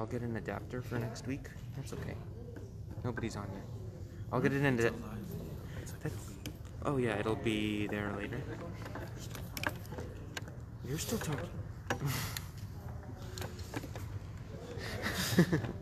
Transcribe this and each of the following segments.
I'll get an adapter for next week. That's okay. Nobody's on yet. I'll get it in. Oh yeah, it'll be there later. You're still talking.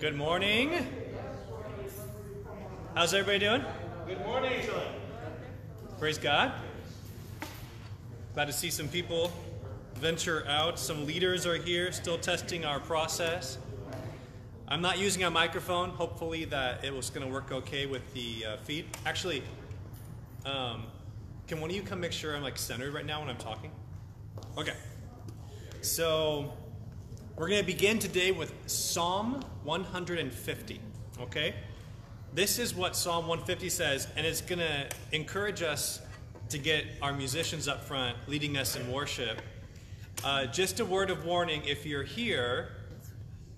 Good morning. How's everybody doing? Good morning. Praise God. Glad to see some people venture out. Some leaders are here, still testing our process. I'm not using a microphone. Hopefully that it was going to work okay with the uh, feed. Actually, um, can one of you come make sure I'm like centered right now when I'm talking? Okay. So we're going to begin today with Psalm 150. Okay. This is what Psalm 150 says, and it's going to encourage us to get our musicians up front leading us in worship. Uh, just a word of warning if you're here,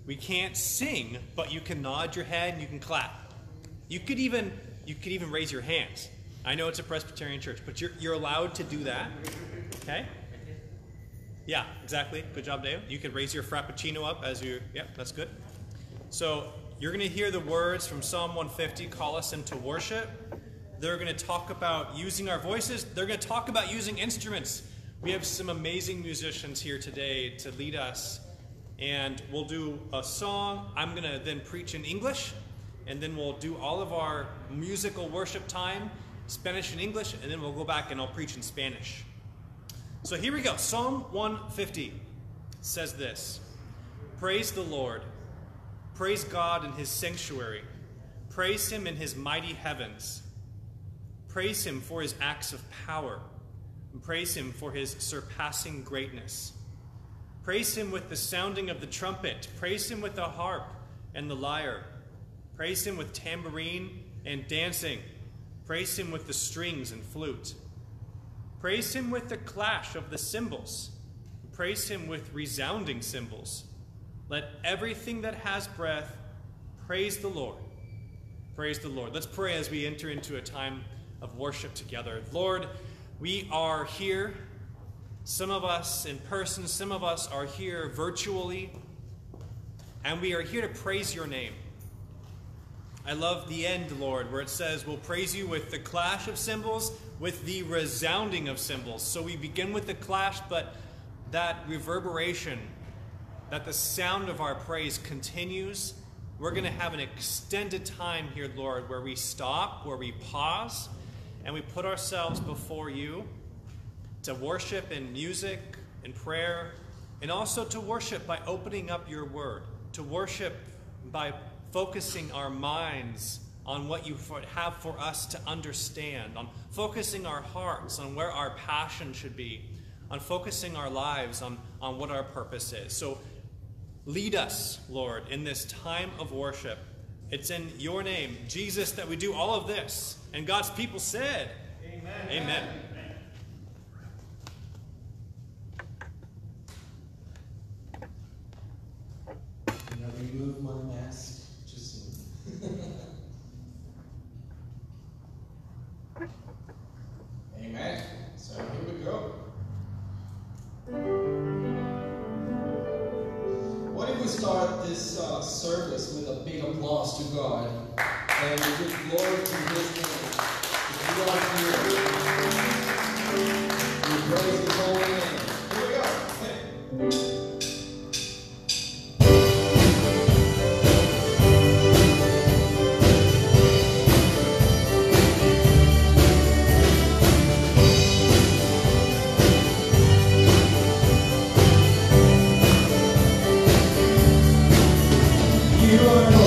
we can't sing, but you can nod your head and you can clap. You could even you could even raise your hands. I know it's a Presbyterian church, but you're, you're allowed to do that. Okay? Yeah, exactly. Good job, Dave. You could raise your frappuccino up as you. Yep, that's good. So you're going to hear the words from Psalm 150 call us into worship. They're going to talk about using our voices. They're going to talk about using instruments. We have some amazing musicians here today to lead us. And we'll do a song. I'm going to then preach in English. And then we'll do all of our musical worship time, Spanish and English. And then we'll go back and I'll preach in Spanish. So here we go. Psalm 150 says this Praise the Lord. Praise God in his sanctuary. Praise him in his mighty heavens. Praise him for his acts of power. And praise him for his surpassing greatness. Praise him with the sounding of the trumpet. Praise him with the harp and the lyre. Praise him with tambourine and dancing. Praise him with the strings and flute. Praise him with the clash of the cymbals. Praise him with resounding cymbals. Let everything that has breath praise the Lord. Praise the Lord. Let's pray as we enter into a time of worship together. Lord, we are here. Some of us in person, some of us are here virtually, and we are here to praise your name. I love the end, Lord, where it says, We'll praise you with the clash of cymbals, with the resounding of cymbals. So we begin with the clash, but that reverberation that the sound of our praise continues. We're going to have an extended time here, Lord, where we stop, where we pause, and we put ourselves before you to worship in music, in prayer, and also to worship by opening up your word, to worship by focusing our minds on what you have for us to understand, on focusing our hearts on where our passion should be, on focusing our lives on, on what our purpose is. So Lead us, Lord, in this time of worship. It's in your name, Jesus, that we do all of this. And God's people said, Amen. Amen. And I remove my mask just Amen. We start this uh, service with a big applause to God and we give glory to His name? If you are here, we praise His holy name. Here we go. Hey. You are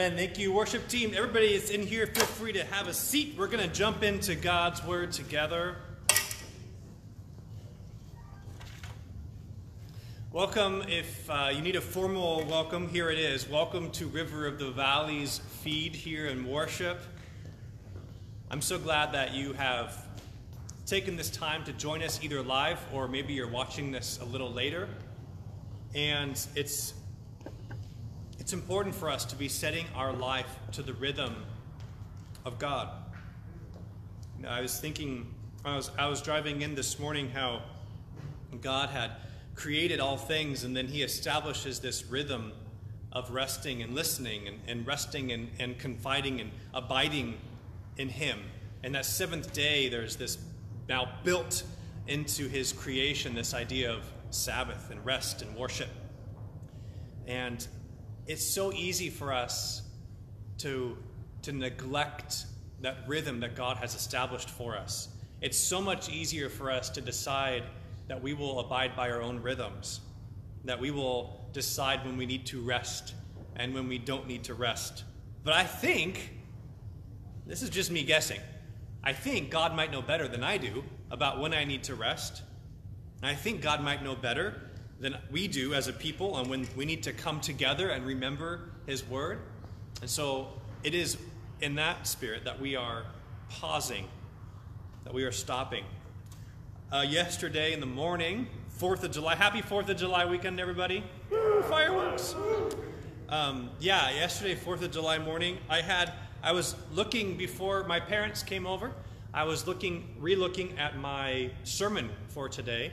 Amen. Thank you, worship team. Everybody is in here. Feel free to have a seat. We're going to jump into God's word together. Welcome. If uh, you need a formal welcome, here it is. Welcome to River of the Valleys feed here in worship. I'm so glad that you have taken this time to join us either live or maybe you're watching this a little later. And it's it's important for us to be setting our life to the rhythm of God. You know, I was thinking, I was, I was driving in this morning how God had created all things and then He establishes this rhythm of resting and listening and, and resting and, and confiding and abiding in Him. And that seventh day, there's this now built into His creation this idea of Sabbath and rest and worship. And it's so easy for us to, to neglect that rhythm that God has established for us. It's so much easier for us to decide that we will abide by our own rhythms, that we will decide when we need to rest and when we don't need to rest. But I think, this is just me guessing, I think God might know better than I do about when I need to rest. I think God might know better than we do as a people and when we need to come together and remember his word. And so it is in that spirit that we are pausing, that we are stopping. Uh, yesterday in the morning, 4th of July, happy 4th of July weekend, everybody. Woo, fireworks. Um, yeah, yesterday, 4th of July morning, I had, I was looking before my parents came over, I was looking, re-looking at my sermon for today.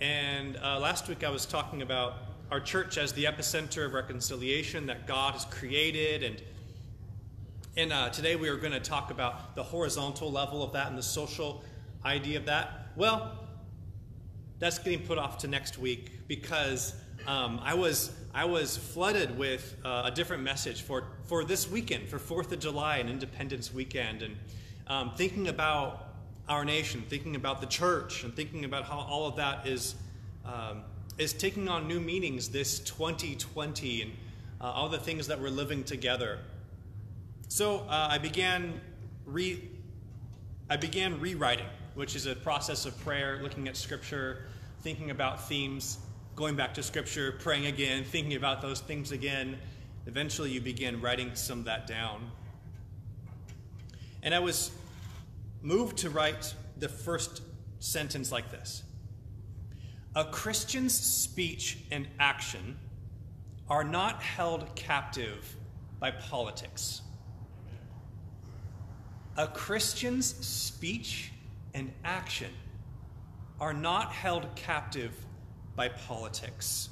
And uh, last week I was talking about our church as the epicenter of reconciliation that God has created. And, and uh, today we are going to talk about the horizontal level of that and the social idea of that. Well, that's getting put off to next week because um, I, was, I was flooded with uh, a different message for, for this weekend, for 4th of July and Independence weekend. And um, thinking about our nation, thinking about the church, and thinking about how all of that is, um, is taking on new meanings this 2020 and uh, all the things that we're living together. So uh, I began re I began rewriting, which is a process of prayer, looking at scripture, thinking about themes, going back to scripture, praying again, thinking about those things again. Eventually, you begin writing some of that down. And I was moved to write the first sentence like this A Christian's speech and action are not held captive by politics. A Christian's speech and action are not held captive by politics.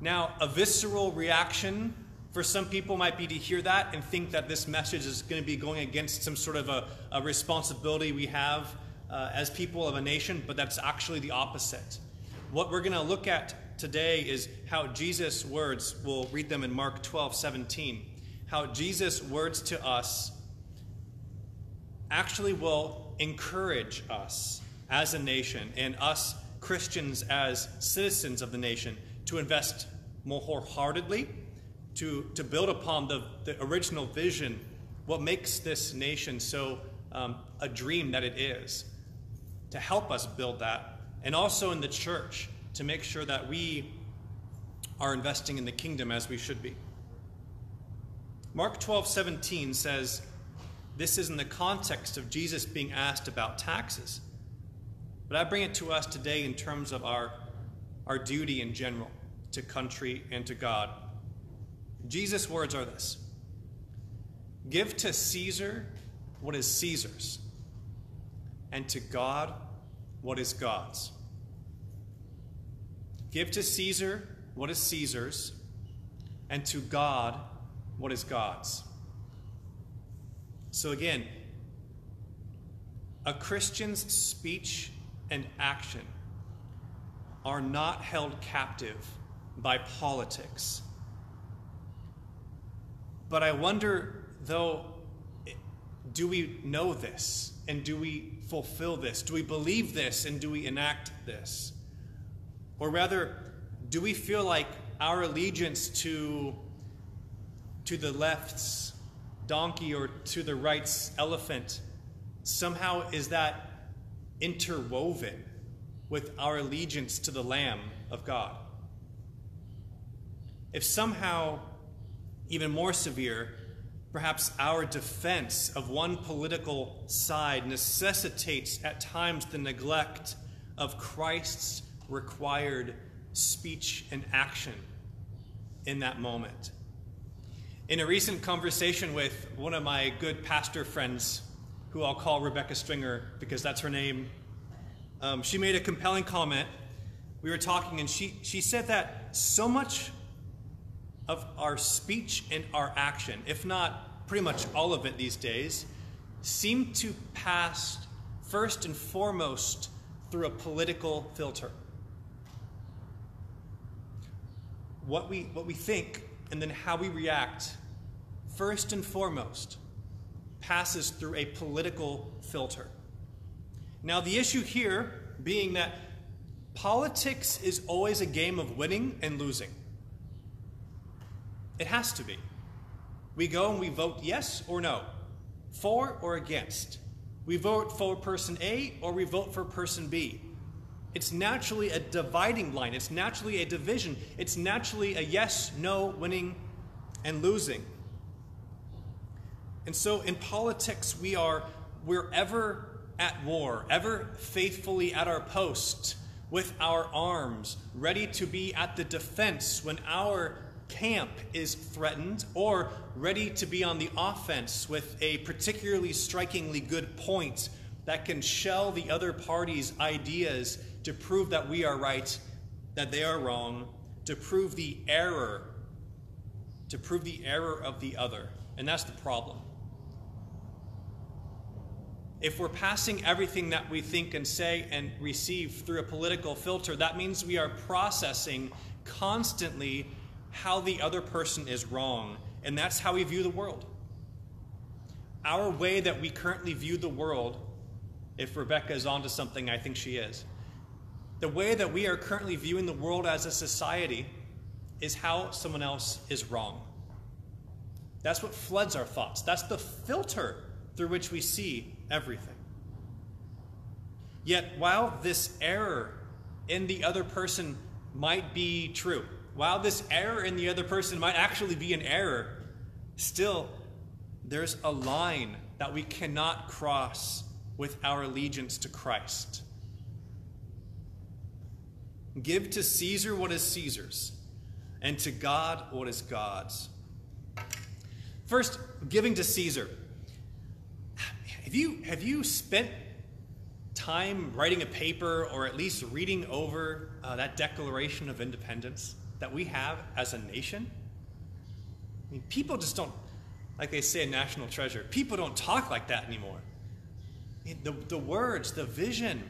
Now, a visceral reaction for some people might be to hear that and think that this message is going to be going against some sort of a, a responsibility we have uh, as people of a nation, but that's actually the opposite. What we're going to look at today is how Jesus' words, we'll read them in Mark 12, 17, how Jesus' words to us actually will encourage us as a nation and us Christians as citizens of the nation to invest more wholeheartedly, to, to build upon the, the original vision, what makes this nation so um, a dream that it is, to help us build that, and also in the church to make sure that we are investing in the kingdom as we should be. Mark 12, 17 says, This is in the context of Jesus being asked about taxes. But I bring it to us today in terms of our, our duty in general to country and to God. Jesus' words are this Give to Caesar what is Caesar's, and to God what is God's. Give to Caesar what is Caesar's, and to God what is God's. So again, a Christian's speech and action are not held captive by politics. But I wonder, though, do we know this? And do we fulfill this? Do we believe this? And do we enact this? Or rather, do we feel like our allegiance to, to the left's donkey or to the right's elephant somehow is that interwoven with our allegiance to the Lamb of God? If somehow, even more severe, perhaps our defense of one political side necessitates at times the neglect of Christ's required speech and action in that moment. In a recent conversation with one of my good pastor friends, who I'll call Rebecca Stringer because that's her name, um, she made a compelling comment. We were talking, and she, she said that so much of our speech and our action, if not pretty much all of it these days, seem to pass first and foremost through a political filter. What we, what we think and then how we react, first and foremost, passes through a political filter. Now, the issue here being that politics is always a game of winning and losing. It has to be. We go and we vote yes or no, for or against. We vote for person A or we vote for person B. It's naturally a dividing line. It's naturally a division. It's naturally a yes, no, winning, and losing. And so in politics, we are, we're ever at war, ever faithfully at our post with our arms, ready to be at the defense when our camp is threatened, or ready to be on the offense with a particularly strikingly good point that can shell the other party's ideas to prove that we are right, that they are wrong, to prove the error, to prove the error of the other. And that's the problem. If we're passing everything that we think and say and receive through a political filter, that means we are processing constantly how the other person is wrong. And that's how we view the world. Our way that we currently view the world, if Rebecca is onto something, I think she is. The way that we are currently viewing the world as a society is how someone else is wrong. That's what floods our thoughts. That's the filter through which we see everything. Yet, while this error in the other person might be true, while this error in the other person might actually be an error, still, there's a line that we cannot cross with our allegiance to Christ. Give to Caesar what is Caesar's, and to God what is God's. First, giving to Caesar. Have you, have you spent time writing a paper or at least reading over uh, that Declaration of Independence that we have as a nation? I mean, people just don't, like they say, a national treasure. People don't talk like that anymore. I mean, the, the words, the vision.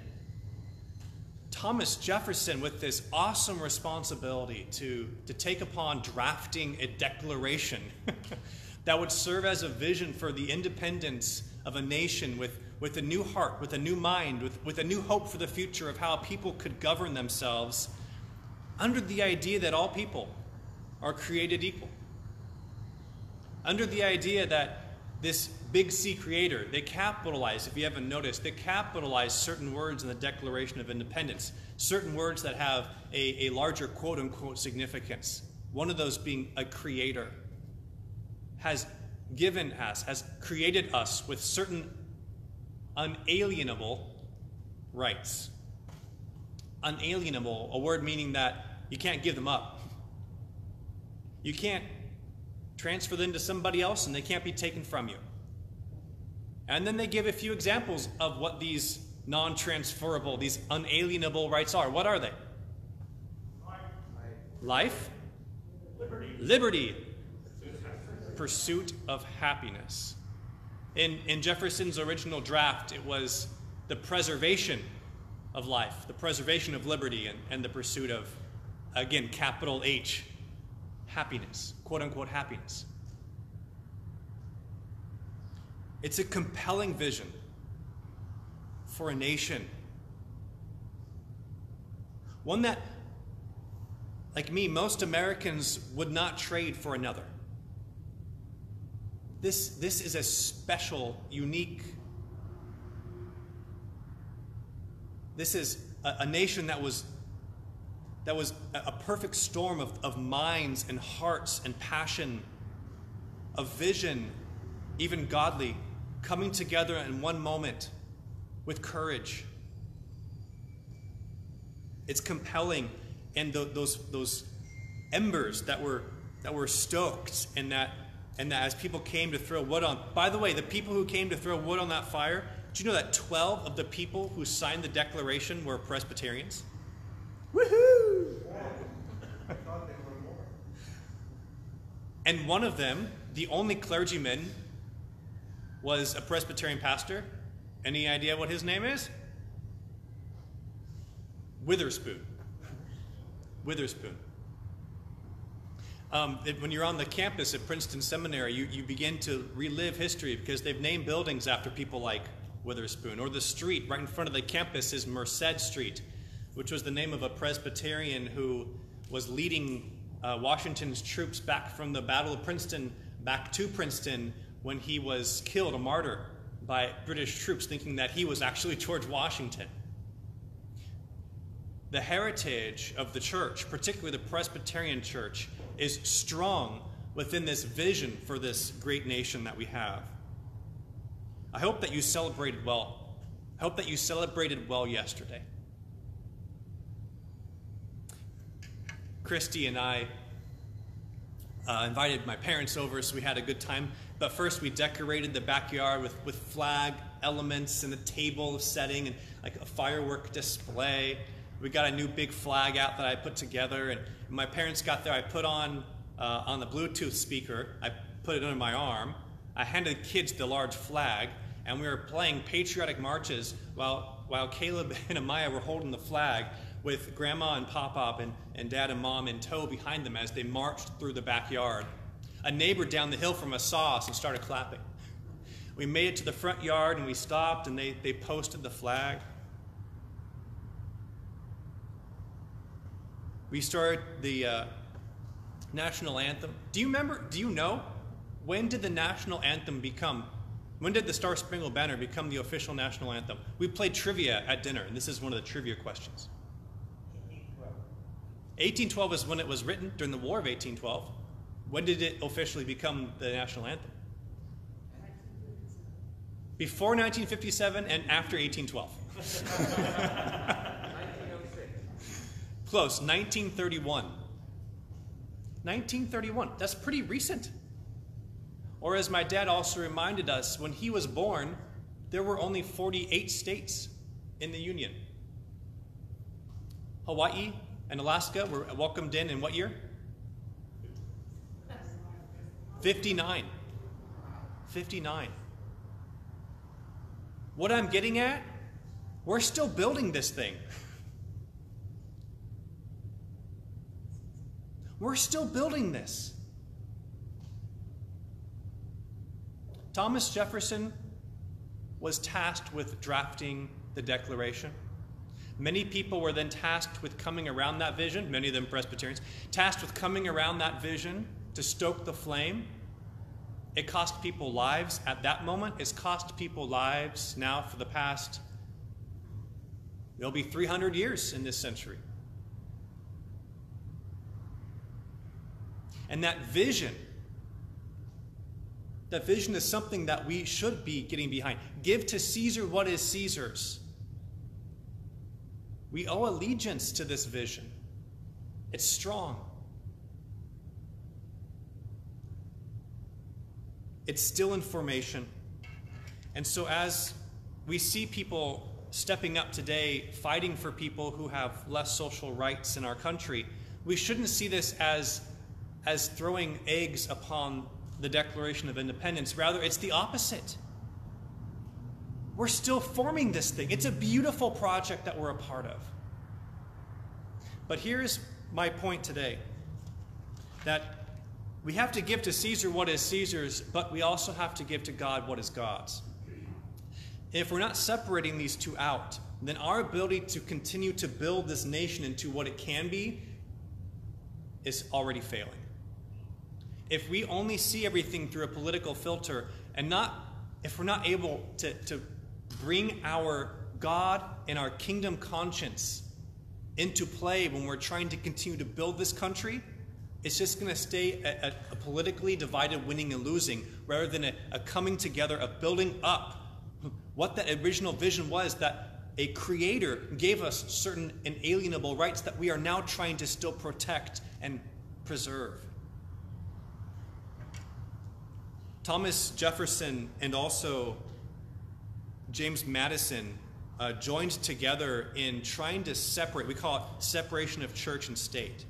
Thomas Jefferson, with this awesome responsibility to, to take upon drafting a declaration that would serve as a vision for the independence of a nation with, with a new heart, with a new mind, with, with a new hope for the future of how people could govern themselves under the idea that all people are created equal. Under the idea that this big C creator, they capitalize, if you haven't noticed, they capitalize certain words in the Declaration of Independence, certain words that have a, a larger quote unquote significance. One of those being a creator has given us, has created us with certain unalienable rights. Unalienable, a word meaning that you can't give them up. You can't transfer them to somebody else and they can't be taken from you. And then they give a few examples of what these non transferable, these unalienable rights are. What are they? Life, liberty, liberty. pursuit of happiness. In, in Jefferson's original draft, it was the preservation of life, the preservation of liberty, and, and the pursuit of, again, capital H, happiness, quote unquote happiness. It's a compelling vision for a nation. One that, like me, most Americans would not trade for another. This, this is a special, unique. This is a, a nation that was that was a perfect storm of, of minds and hearts and passion, of vision, even godly, coming together in one moment with courage. It's compelling, and the, those, those embers that were, that were stoked, and that, and that as people came to throw wood on. By the way, the people who came to throw wood on that fire, do you know that 12 of the people who signed the Declaration were Presbyterians? Woohoo! And one of them, the only clergyman, was a Presbyterian pastor. Any idea what his name is? Witherspoon. Witherspoon. Um, it, when you're on the campus at Princeton Seminary, you, you begin to relive history because they've named buildings after people like Witherspoon. Or the street right in front of the campus is Merced Street which was the name of a Presbyterian who was leading uh, Washington's troops back from the Battle of Princeton back to Princeton when he was killed, a martyr, by British troops, thinking that he was actually George Washington. The heritage of the church, particularly the Presbyterian church, is strong within this vision for this great nation that we have. I hope that you celebrated well. I hope that you celebrated well yesterday. Christy and I uh, invited my parents over, so we had a good time. But first, we decorated the backyard with, with flag elements and a table setting and like a firework display. We got a new big flag out that I put together, and my parents got there. I put on uh, on the Bluetooth speaker. I put it under my arm. I handed the kids the large flag, and we were playing patriotic marches while while Caleb and Amaya were holding the flag with grandma and pop and, and dad and mom in tow behind them as they marched through the backyard. A neighbor down the hill from us saw us and started clapping. We made it to the front yard and we stopped and they, they posted the flag. We started the uh, national anthem. Do you remember, do you know, when did the national anthem become, when did the Star Spangled Banner become the official national anthem? We played trivia at dinner, and this is one of the trivia questions. 1812 is when it was written during the War of 1812. When did it officially become the national anthem? Before 1957 and after 1812. 1906. Close, 1931. 1931. That's pretty recent. Or as my dad also reminded us, when he was born, there were only 48 states in the Union. Hawaii, and Alaska were welcomed in in what year? 59. 59. What I'm getting at, we're still building this thing. We're still building this. Thomas Jefferson was tasked with drafting the Declaration. Many people were then tasked with coming around that vision, many of them Presbyterians, tasked with coming around that vision to stoke the flame. It cost people lives at that moment. It's cost people lives now for the past, there'll be 300 years in this century. And that vision, that vision is something that we should be getting behind. Give to Caesar what is Caesar's. We owe allegiance to this vision. It's strong. It's still in formation. And so, as we see people stepping up today, fighting for people who have less social rights in our country, we shouldn't see this as, as throwing eggs upon the Declaration of Independence. Rather, it's the opposite. We're still forming this thing. It's a beautiful project that we're a part of. But here's my point today that we have to give to Caesar what is Caesar's, but we also have to give to God what is God's. If we're not separating these two out, then our ability to continue to build this nation into what it can be is already failing. If we only see everything through a political filter and not, if we're not able to, to bring our God and our kingdom conscience into play when we're trying to continue to build this country, it's just going to stay a, a, politically divided winning and losing rather than a, a coming together, of building up what that original vision was that a creator gave us certain inalienable rights that we are now trying to still protect and preserve. Thomas Jefferson and also James Madison uh, joined together in trying to separate, we call it separation of church and state.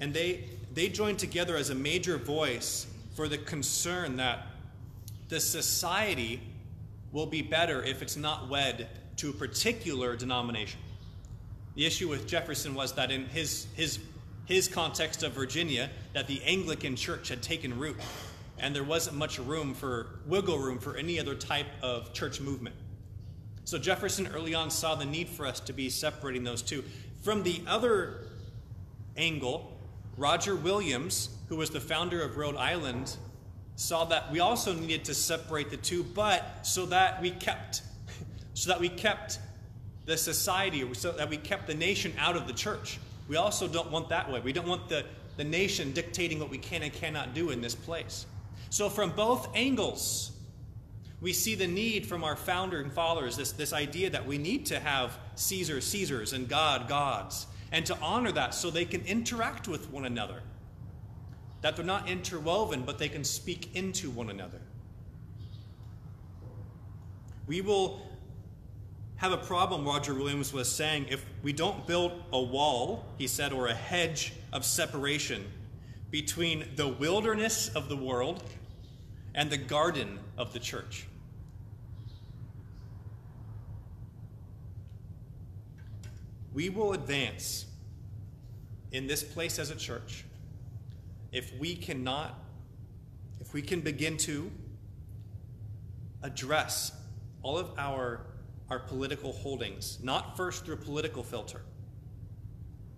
And they, they joined together as a major voice for the concern that the society will be better if it's not wed to a particular denomination. The issue with Jefferson was that in his, his, his context of Virginia, that the Anglican church had taken root, and there wasn't much room for wiggle room for any other type of church movement. So Jefferson early on saw the need for us to be separating those two. From the other angle, Roger Williams, who was the founder of Rhode Island, saw that we also needed to separate the two, but so that we kept so that we kept the society, so that we kept the nation out of the church. We also don't want that way. We don't want the, the nation dictating what we can and cannot do in this place. So from both angles, we see the need from our founder and fathers, this, this idea that we need to have Caesar, Caesars, and God, gods, and to honor that so they can interact with one another. That they're not interwoven, but they can speak into one another. We will have a problem, Roger Williams was saying, if we don't build a wall, he said, or a hedge of separation between the wilderness of the world and the garden of the church. We will advance in this place as a church if we cannot, if we can begin to address all of our, our political holdings, not first through a political filter,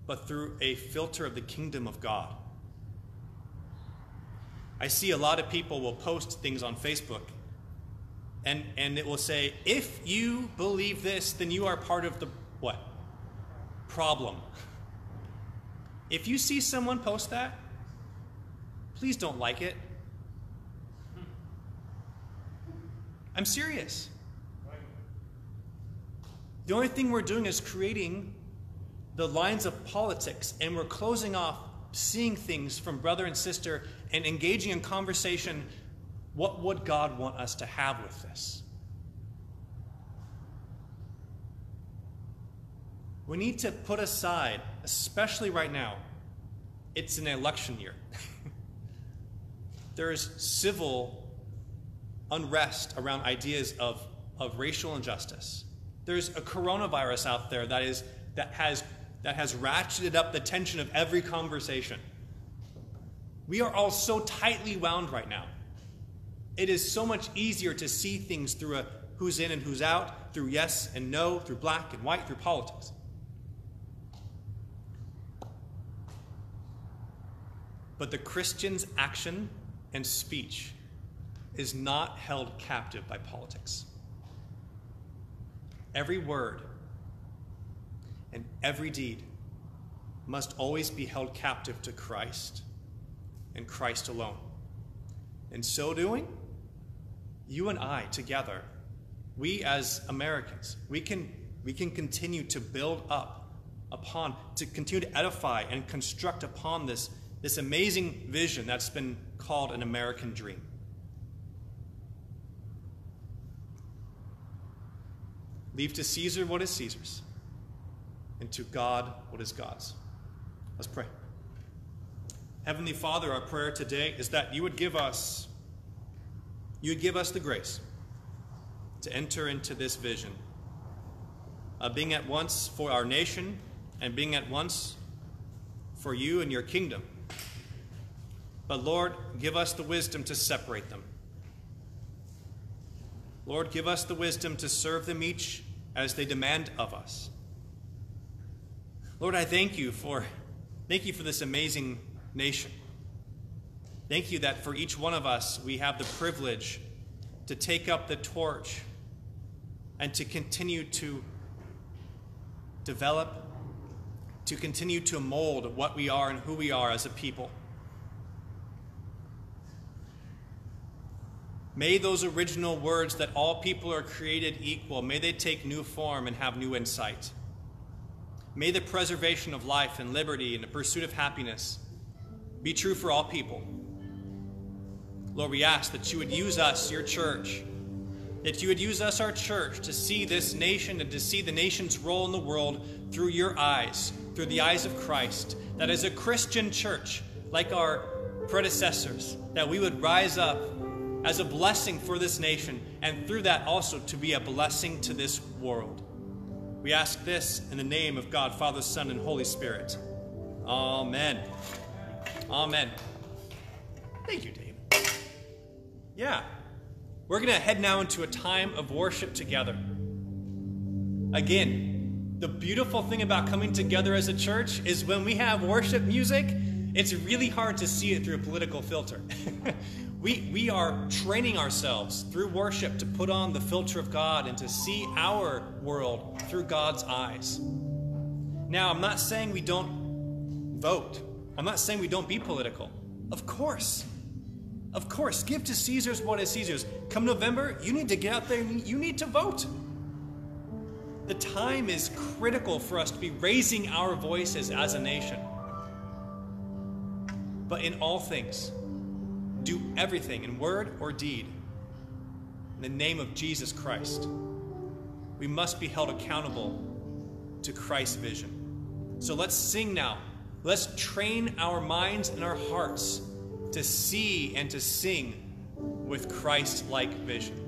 but through a filter of the kingdom of God. I see a lot of people will post things on Facebook and, and it will say, if you believe this, then you are part of the what? Problem. If you see someone post that, please don't like it. I'm serious. The only thing we're doing is creating the lines of politics, and we're closing off seeing things from brother and sister and engaging in conversation. What would God want us to have with this? We need to put aside, especially right now, it's an election year. There's civil unrest around ideas of, of racial injustice. There's a coronavirus out there that, is, that, has, that has ratcheted up the tension of every conversation. We are all so tightly wound right now. It is so much easier to see things through a who's in and who's out, through yes and no, through black and white, through politics. But the Christian's action and speech is not held captive by politics. Every word and every deed must always be held captive to Christ and Christ alone. In so doing, you and I together, we as Americans, we can, we can continue to build up upon, to continue to edify and construct upon this, this amazing vision that's been called an American dream. Leave to Caesar what is Caesar's, and to God what is God's. Let's pray. Heavenly Father, our prayer today is that you would give us you would give us the grace to enter into this vision of being at once for our nation and being at once for you and your kingdom. But Lord, give us the wisdom to separate them. Lord, give us the wisdom to serve them each as they demand of us. Lord, I thank you for thank you for this amazing nation. Thank you that for each one of us we have the privilege to take up the torch and to continue to develop, to continue to mold what we are and who we are as a people. May those original words that all people are created equal, may they take new form and have new insight. May the preservation of life and liberty and the pursuit of happiness be true for all people. Lord, we ask that you would use us, your church, that you would use us, our church, to see this nation and to see the nation's role in the world through your eyes, through the eyes of Christ. That as a Christian church, like our predecessors, that we would rise up as a blessing for this nation, and through that also to be a blessing to this world. We ask this in the name of God, Father, Son, and Holy Spirit. Amen. Amen. Thank you, David. Yeah. We're going to head now into a time of worship together. Again, the beautiful thing about coming together as a church is when we have worship music, it's really hard to see it through a political filter. we, we are training ourselves through worship to put on the filter of God and to see our world through God's eyes. Now, I'm not saying we don't vote, I'm not saying we don't be political. Of course. Of course, give to Caesar's what is Caesar's. Come November, you need to get out there and you need to vote. The time is critical for us to be raising our voices as a nation. But in all things, do everything in word or deed in the name of Jesus Christ. We must be held accountable to Christ's vision. So let's sing now. Let's train our minds and our hearts to see and to sing with Christ like vision.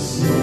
see.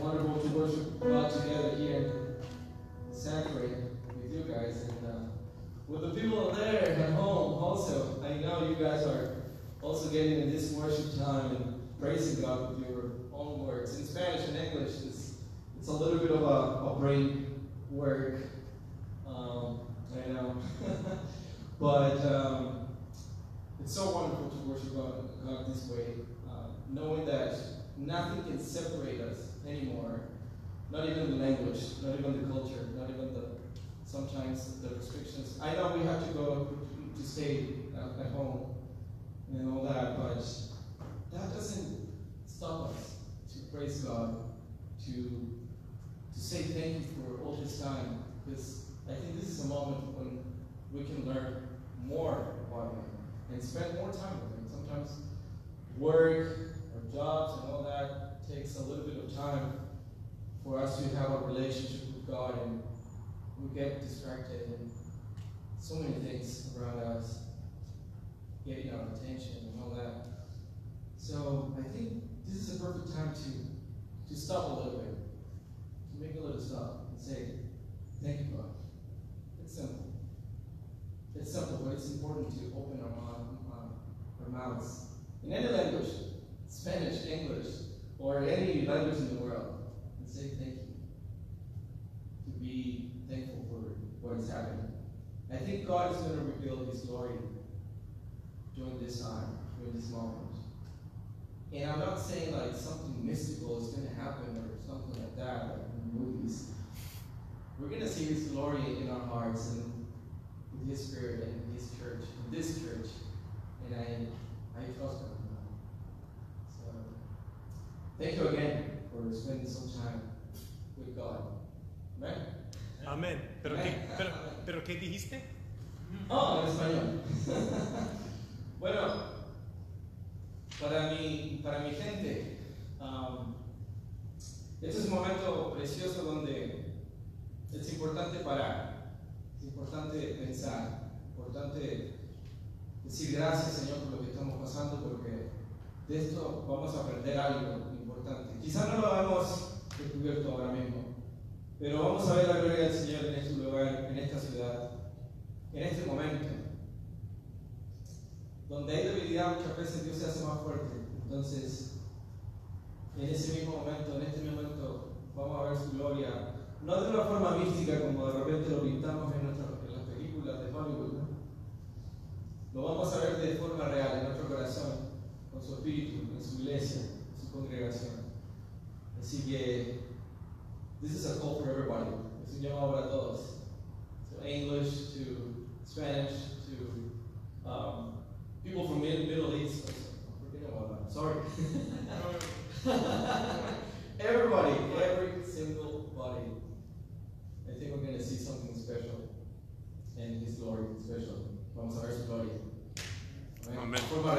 wonderful to worship God together here in Sacre with you guys and uh, with the people there at home also. I know you guys are also getting in this worship time and praising God with your own words. In Spanish and English, it's, it's a little bit of a, a break work. Um, I know. but um, it's so wonderful to worship God, God this way, uh, knowing that nothing can separate us anymore. Not even the language, not even the culture, not even the sometimes the restrictions. I know we have to go to stay at, at home and all that, but that doesn't stop us to praise God, to to say thank you for all this time, because I think this is a moment when we can learn more about Him and spend more time with Him. Sometimes work or jobs and all that takes a little bit of time for us to have a relationship with God and we get distracted and so many things around us getting our attention and all that. So I think this is a perfect time to to stop a little bit, to make a little stop and say, "Thank you, God." It's simple. It's simple, but it's important to open our uh, our mouths in any language, Spanish, English, or any language in the world, and say thank you. To be thankful for what is happening. I think God is going to reveal His glory during this time, during this moment. And I'm not saying like something mystical is going to happen or something like that, like in movies. We're going to see His glory in our hearts and in His Spirit and in His church, in this church. And I, I trust Him. Thank you again for spending some time with God. Amen. Amén. ¿Pero qué, pero, pero qué dijiste? Oh, en español. bueno, para mi, para mi gente, um, este es un momento precioso donde es importante parar, es importante pensar, importante decir gracias Señor por lo que estamos pasando, porque de esto vamos a aprender algo Quizás no lo hemos descubierto ahora mismo, pero vamos a ver la gloria del Señor en este lugar, en esta ciudad, en este momento. Donde hay debilidad muchas veces Dios se hace más fuerte. Entonces, en ese mismo momento, en este momento, vamos a ver su gloria. No de una forma mística como de repente lo pintamos en, en las películas de Hollywood. Lo vamos a ver de forma real, en nuestro corazón, con su espíritu, en su iglesia, en su congregación. Así que, this is a call for everybody. Es un llamado para todos. So English to Spanish to um, people from Mid- Middle East. Forget about that. Sorry. Everybody, every single body. I think we're going to see something special in His glory, special. Vamos a ver su gloria. Amén. Forma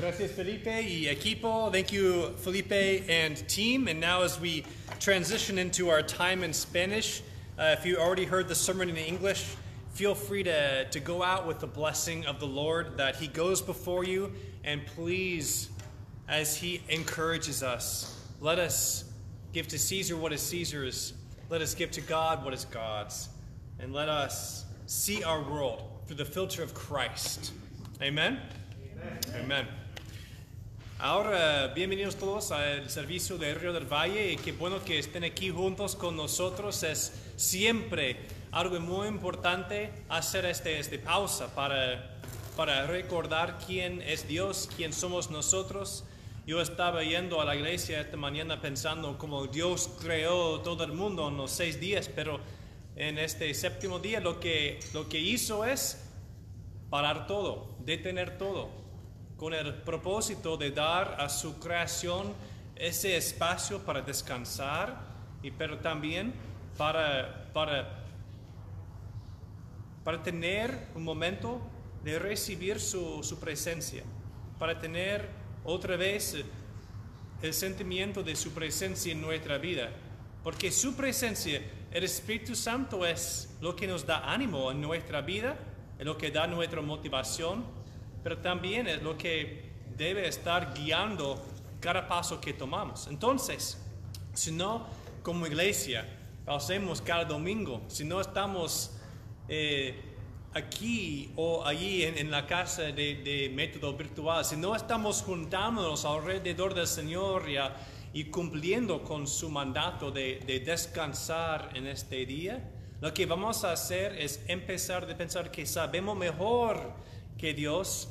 Gracias, Felipe y equipo. Thank you, Felipe and team. And now, as we transition into our time in Spanish, uh, if you already heard the sermon in English, feel free to, to go out with the blessing of the Lord, that He goes before you. And please, as He encourages us, let us give to Caesar what is Caesar's, let us give to God what is God's, and let us see our world through the filter of Christ. Amen. Amén. Ahora, bienvenidos todos al servicio de Río del Valle y qué bueno que estén aquí juntos con nosotros. Es siempre algo muy importante hacer este, este pausa para, para recordar quién es Dios, quién somos nosotros. Yo estaba yendo a la iglesia esta mañana pensando cómo Dios creó todo el mundo en los seis días, pero en este séptimo día lo que, lo que hizo es parar todo, detener todo, con el propósito de dar a su creación ese espacio para descansar, y, pero también para, para, para tener un momento de recibir su, su presencia, para tener otra vez el sentimiento de su presencia en nuestra vida. Porque su presencia, el Espíritu Santo es lo que nos da ánimo en nuestra vida, es lo que da nuestra motivación, pero también es lo que debe estar guiando cada paso que tomamos. Entonces, si no, como iglesia, hacemos cada domingo, si no estamos eh, aquí o allí en, la casa de, de, método virtual, si no estamos juntándonos alrededor del Señor y, y cumpliendo con su mandato de, de, descansar en este día, lo que vamos a hacer es empezar a pensar que sabemos mejor que Dios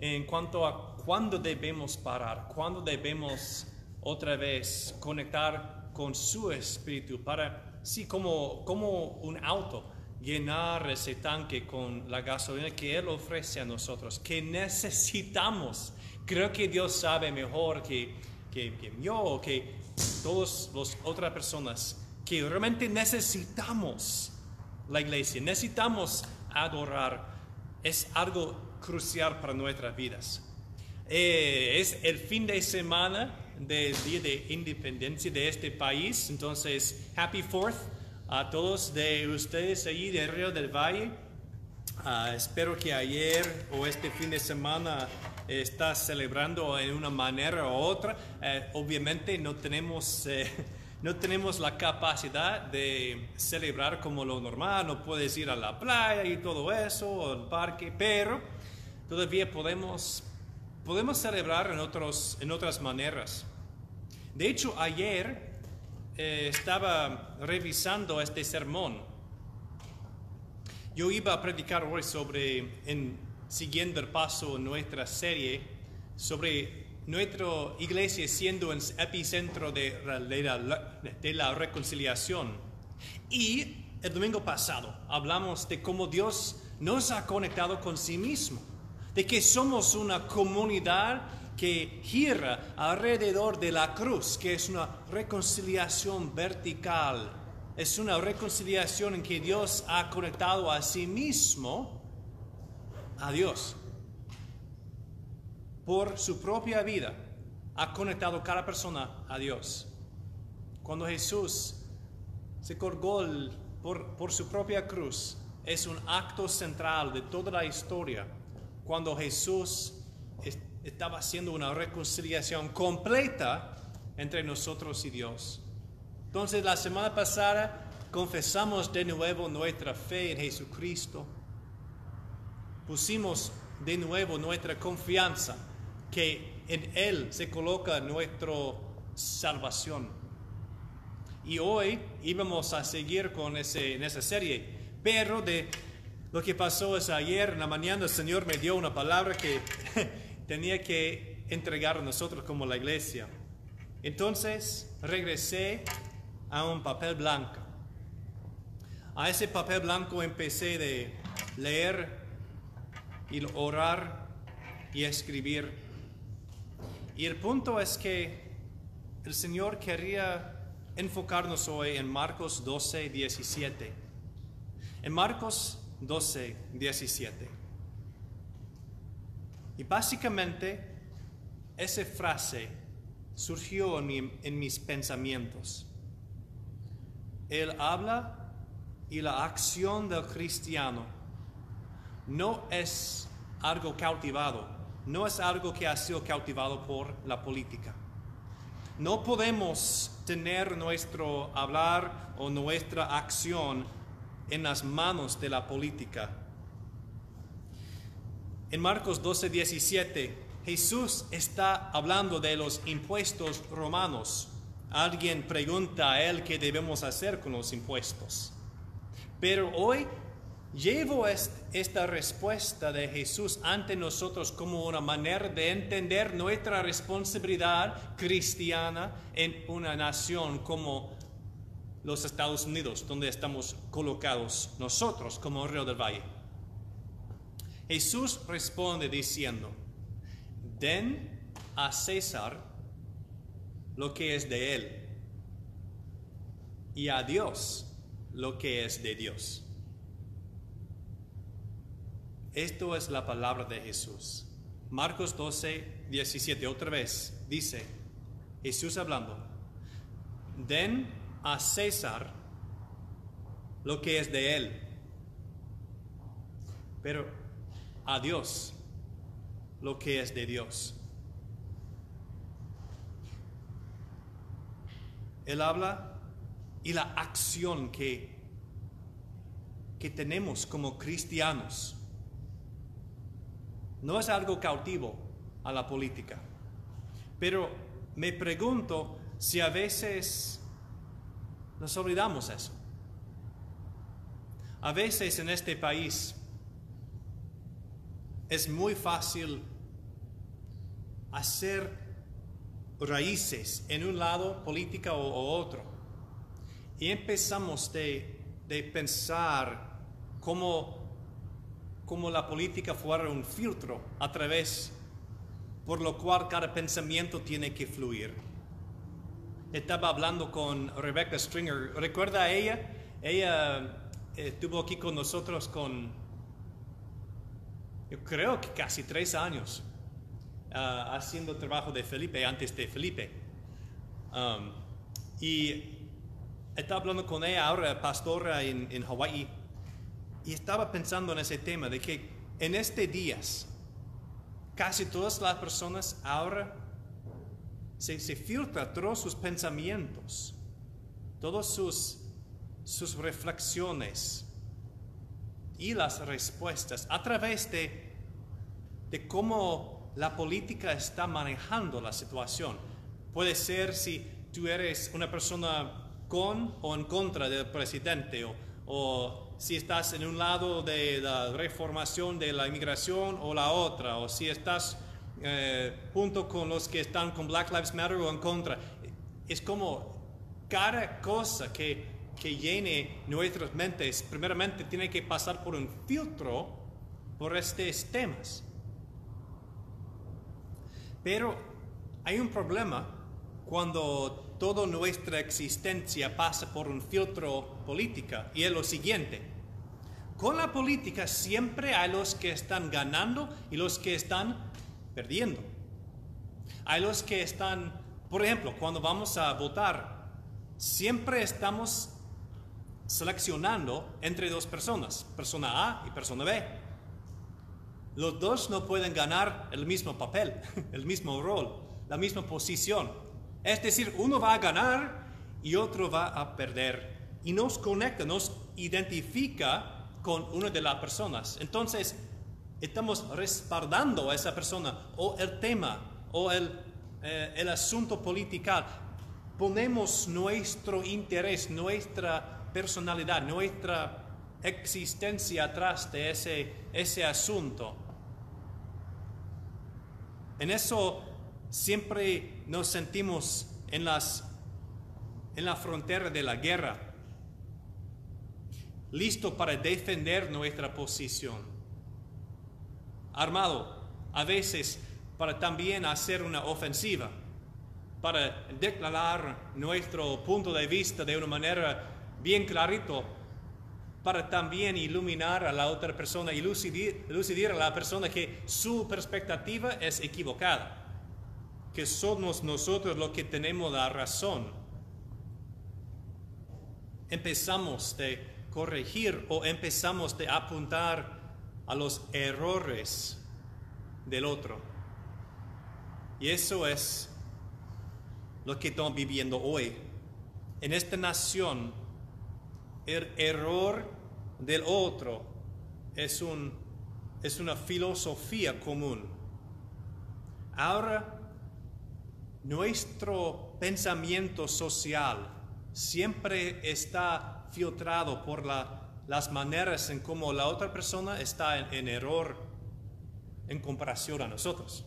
en cuanto a cuándo debemos parar, cuándo debemos otra vez conectar con su espíritu para, sí, como, como un auto, llenar ese tanque con la gasolina que Él ofrece a nosotros, que necesitamos. Creo que Dios sabe mejor que, que, que yo que todas las otras personas que realmente necesitamos la iglesia, necesitamos adorar. Es algo crucial para nuestras vidas. Eh, es el fin de semana del Día de Independencia de este país. Entonces, Happy Fourth a todos de ustedes allí de Río del Valle. Uh, espero que ayer o este fin de semana está celebrando en una manera u otra. Eh, obviamente no tenemos, eh, no tenemos la capacidad de celebrar como lo normal. No puedes ir a la playa y todo eso, o al parque, pero todavía podemos, podemos celebrar en, otros, en otras maneras. De hecho, ayer eh, estaba revisando este sermón. Yo iba a predicar hoy sobre, en, siguiendo el paso en nuestra serie, sobre nuestra iglesia siendo el epicentro de, de, la, de la reconciliación. Y el domingo pasado hablamos de cómo Dios nos ha conectado con sí mismo, de que somos una comunidad que gira alrededor de la cruz, que es una reconciliación vertical. Es una reconciliación en que Dios ha conectado a sí mismo a Dios. Por su propia vida ha conectado cada persona a Dios. Cuando Jesús se colgó por, por su propia cruz, es un acto central de toda la historia. Cuando Jesús estaba haciendo una reconciliación completa entre nosotros y Dios. Entonces la semana pasada confesamos de nuevo nuestra fe en Jesucristo. Pusimos de nuevo nuestra confianza que en Él se coloca nuestra salvación. Y hoy íbamos a seguir con ese, esa serie, pero de lo que pasó es ayer en la mañana el Señor me dio una palabra que tenía que entregar a nosotros como la iglesia. Entonces regresé a un papel blanco. A ese papel blanco empecé de leer y orar y escribir. Y el punto es que el Señor quería enfocarnos hoy en Marcos 12, 17. En Marcos 12, 17. Y básicamente esa frase surgió en, en, mis pensamientos. Él habla y la acción del cristiano no es algo cautivado, no es algo que ha sido cautivado por la política. No podemos tener nuestro hablar o nuestra acción en las manos de la política en Marcos 12, 17, Jesús está hablando de los impuestos romanos. Alguien pregunta a él qué debemos hacer con los impuestos. Pero hoy llevo esta respuesta de Jesús ante nosotros como una manera de entender nuestra responsabilidad cristiana en una nación como los Estados Unidos, donde estamos colocados nosotros como Río del Valle. Jesús responde diciendo, den a César lo que es de él y a Dios lo que es de Dios. Esto es la palabra de Jesús. Marcos 12, 17, otra vez dice, Jesús hablando, den a César lo que es de él. Pero a Dios lo que es de Dios. Él habla y la acción que, que tenemos como cristianos. No es algo cautivo a la política, pero me pregunto si a veces nos olvidamos eso. A veces en este país es muy fácil hacer raíces en un lado política o, otro. Y empezamos de, de pensar cómo, cómo la política fuera un filtro a través por lo cual cada pensamiento tiene que fluir. Estaba hablando con Rebecca Stringer. ¿Recuerda a ella? Ella eh, estuvo aquí con nosotros con, yo creo que casi tres años, uh, haciendo trabajo de Felipe antes de Felipe. Um, y estaba hablando con ella ahora, pastora en, en Hawái, y estaba pensando en ese tema de que en este días, casi todas las personas ahora se, se filtra todos sus pensamientos, todas sus, sus reflexiones y las respuestas a través de, de cómo la política está manejando la situación. Puede ser si tú eres una persona con o en contra del presidente o, o si estás en un lado de la reformación de la inmigración o la otra, o si estás eh, junto con los que están con Black Lives Matter o en contra. Es como cada cosa que, que llene nuestras mentes, primeramente tiene que pasar por un filtro por estos temas. Pero hay un problema cuando toda nuestra existencia pasa por un filtro política y es lo siguiente. Con la política siempre hay los que están ganando y los que están perdiendo. Hay los que están, por ejemplo, cuando vamos a votar, siempre estamos seleccionando entre dos personas, persona A y persona B. Los dos no pueden ganar el mismo papel, el mismo rol, la misma posición. Es decir, uno va a ganar y otro va a perder. Y nos conecta, nos identifica con una de las personas. Entonces, estamos respaldando a esa persona o el tema o el, eh, el asunto político. Ponemos nuestro interés, nuestra personalidad, nuestra existencia atrás de ese, ese asunto. En eso siempre nos sentimos en, las, en la frontera de la guerra, listo para defender nuestra posición. Armado, a veces para también hacer una ofensiva, para declarar nuestro punto de vista de una manera bien clarito, para también iluminar a la otra persona y lucidir, a la persona que su perspectiva es equivocada, que somos nosotros los que tenemos la razón. Empezamos de corregir o empezamos de apuntar a los errores del otro. Y eso es lo que estamos viviendo hoy. En esta nación, el error del otro es, un, es una filosofía común. Ahora, nuestro pensamiento social siempre está filtrado por las maneras en cómo la otra persona está en, error en comparación a nosotros.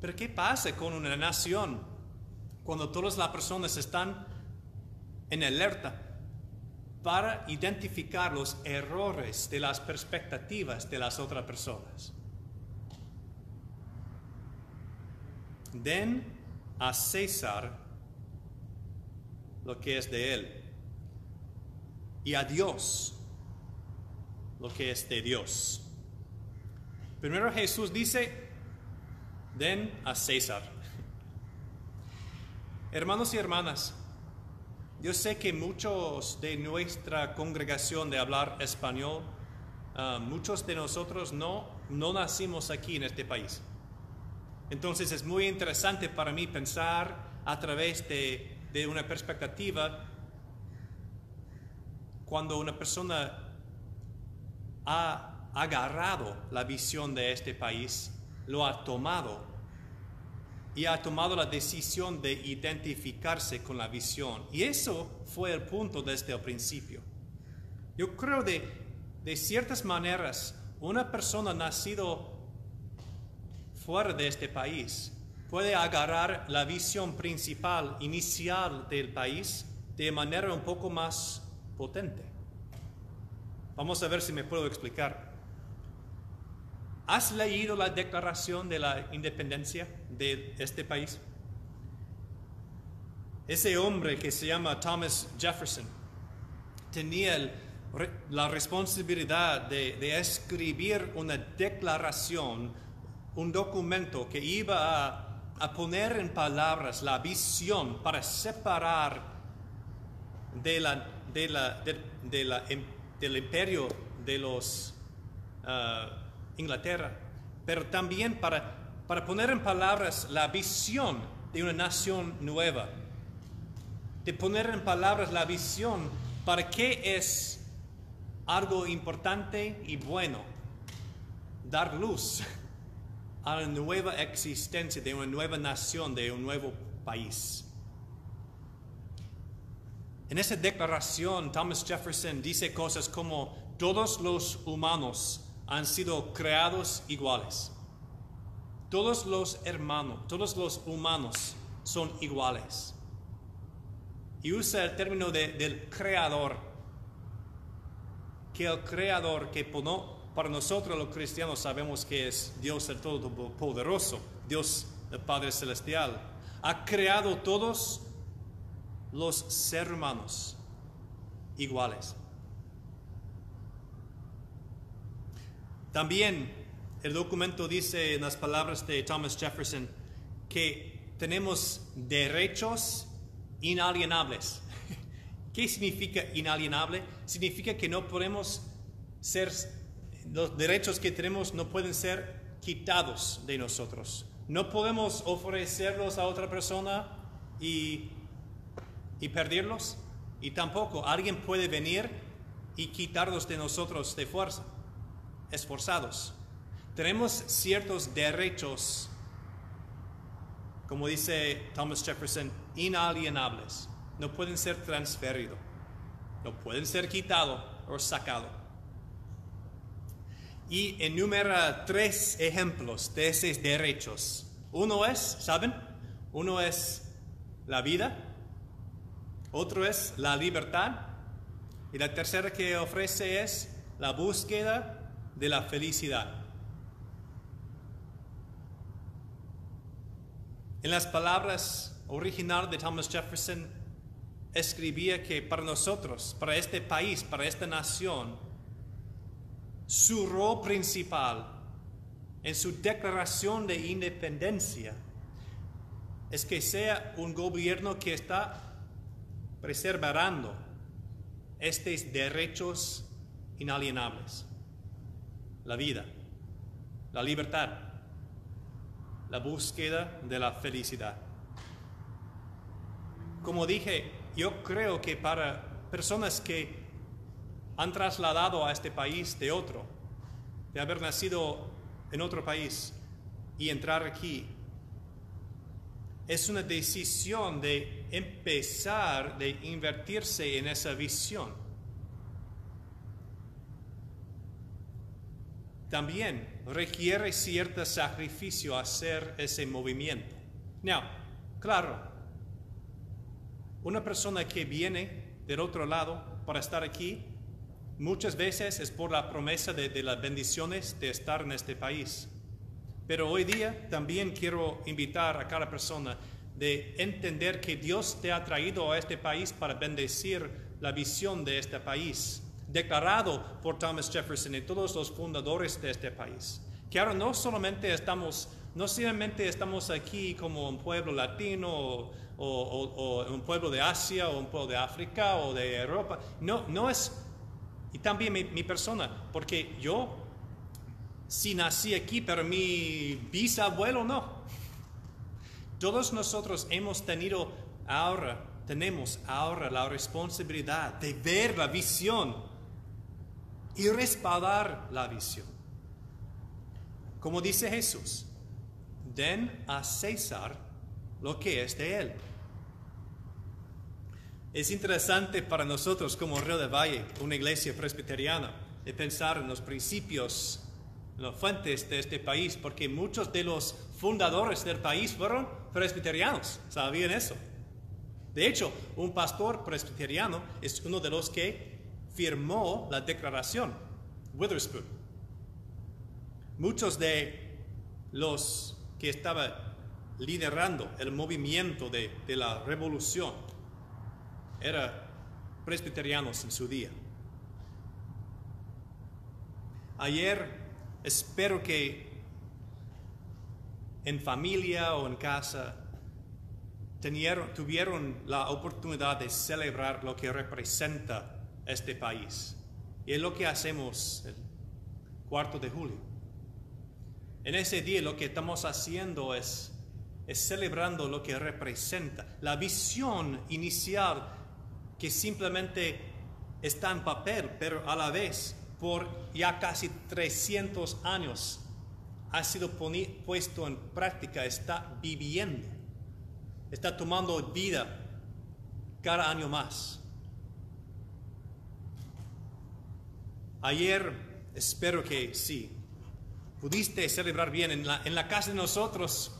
Pero ¿qué pasa con una nación cuando todas las personas están en alerta para identificar los errores de las perspectivas de las otras personas? Den a César lo que es de él y a Dios lo que es de Dios. Primero Jesús dice, den a César. Hermanos y hermanas, yo sé que muchos de nuestra congregación de hablar español, ah, muchos de nosotros no, no nacimos aquí en este país. Entonces es muy interesante para mí pensar a través de, de una perspectiva cuando una persona ha agarrado la visión de este país, lo ha tomado y ha tomado la decisión de identificarse con la visión. Y eso fue el punto desde el principio. Yo creo de, de ciertas maneras, una persona nacido fuera de este país puede agarrar la visión principal, inicial del país de manera un poco más potente. Vamos a ver si me puedo explicar. ¿Has leído la declaración de la independencia de este país? Ese hombre que se llama Thomas Jefferson tenía la responsabilidad de, de, escribir una declaración, un documento que iba a, a poner en palabras la visión para separar de la, la, del imperio de los uh, Inglaterra, pero también para, para poner en palabras la visión de una nación nueva, de poner en palabras la visión para qué es algo importante y bueno, dar luz a la nueva existencia de una nueva nación, de un nuevo país. En esa declaración, Thomas Jefferson dice cosas como todos los humanos han sido creados iguales. Todos los hermanos, todos los humanos son iguales. Y usa el término de, del creador. Que el creador que para nosotros los cristianos sabemos que es Dios el Todopoderoso, Dios el Padre Celestial, ha creado todos los seres humanos iguales. También el documento dice en las palabras de Thomas Jefferson que tenemos derechos inalienables. ¿Qué significa inalienable? Significa que no podemos ser, los derechos que tenemos no pueden ser quitados de nosotros. No podemos ofrecerlos a otra persona y y perderlos, y tampoco alguien puede venir y quitarlos de nosotros de fuerza, esforzados. Tenemos ciertos derechos, como dice Thomas Jefferson, inalienables. No pueden ser transferidos, no pueden ser quitados o sacados. Y enumera tres ejemplos de esos derechos. Uno es, ¿saben? Uno es la vida, otro es la libertad. Y la tercera que ofrece es la búsqueda de la felicidad. En las palabras originales de Thomas Jefferson, escribía que para nosotros, para este país, para esta nación, su rol principal en su declaración de independencia es que sea un gobierno que está preservando estos derechos inalienables. La vida, la libertad, la búsqueda de la felicidad. Como dije, yo creo que para personas que han trasladado a este país de otro, de haber nacido en otro país y entrar aquí, es una decisión de empezar, de invertirse en esa visión. También requiere cierto sacrificio hacer ese movimiento. Now, claro, una persona que viene del otro lado para estar aquí, muchas veces es por la promesa de, de las bendiciones de estar en este país. Pero hoy día también quiero invitar a cada persona de entender que Dios te ha traído a este país para bendecir la visión de este país, declarado por Thomas Jefferson y todos los fundadores de este país. Que ahora no solamente estamos, no solamente estamos aquí como un pueblo latino o, un pueblo de Asia o un pueblo de África o de Europa, no, no es, y también mi, mi persona, porque yo si nací aquí, pero mi bisabuelo no. Todos nosotros hemos tenido ahora tenemos ahora la responsabilidad de ver la visión y respaldar la visión. Como dice Jesús, den a César lo que es de él. Es interesante para nosotros como Río de Valle, una iglesia presbiteriana, de pensar en los principios, las fuentes de este país, porque muchos de los fundadores del país fueron presbiterianos, ¿sabían eso? De hecho, un pastor presbiteriano es uno de los que firmó la declaración, Witherspoon. Muchos de los que estaban liderando el movimiento de, de la revolución eran presbiterianos en su día. Ayer espero que en familia o en casa tenieron- tuvieron la oportunidad de celebrar lo que representa este país. Y es lo que hacemos el cuarto de julio. En ese día lo que estamos haciendo es, es celebrando lo que representa, la visión inicial que simplemente está en papel, pero a la vez por ya casi 300 años ha sido puesto en práctica, está viviendo, está tomando vida cada año más. Ayer espero que sí, pudiste celebrar bien. En la, en la casa de nosotros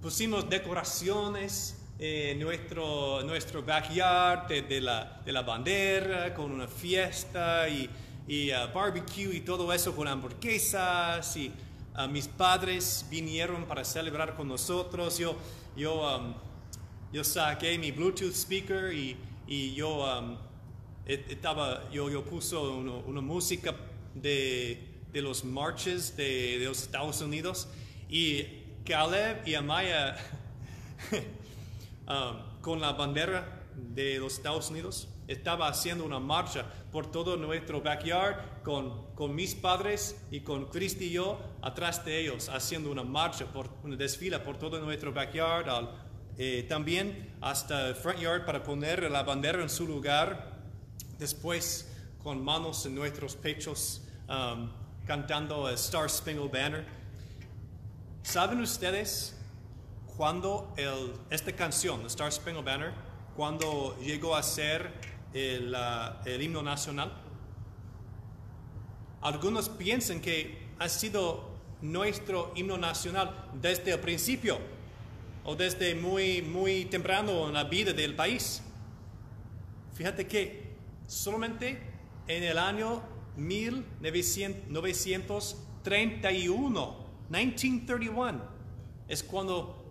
pusimos decoraciones en nuestro, nuestro backyard de, de la, de la bandera con una fiesta y, y uh, barbecue y todo eso con hamburguesas y uh, mis padres vinieron para celebrar con nosotros. Yo, yo, um, yo saqué mi Bluetooth speaker y, y yo um, estaba, yo, yo puse uno- una música de, de los marches de, de los Estados Unidos y Caleb y Amaya um, con la bandera de los Estados Unidos estaba haciendo una marcha por todo nuestro backyard con, con mis padres y con Cristi y yo atrás de ellos haciendo una marcha por una desfila por todo nuestro backyard al- eh, también hasta el front yard para poner la bandera en su lugar después con manos en nuestros pechos um, cantando el Star Spangled Banner. ¿Saben ustedes cuando el- esta canción, The Star Spangled Banner, cuando llegó a ser el, himno nacional? Algunos piensan que ha sido nuestro himno nacional desde el principio o desde muy, muy temprano en la vida del país. Fíjate que solamente en el año 1931, 1931, es cuando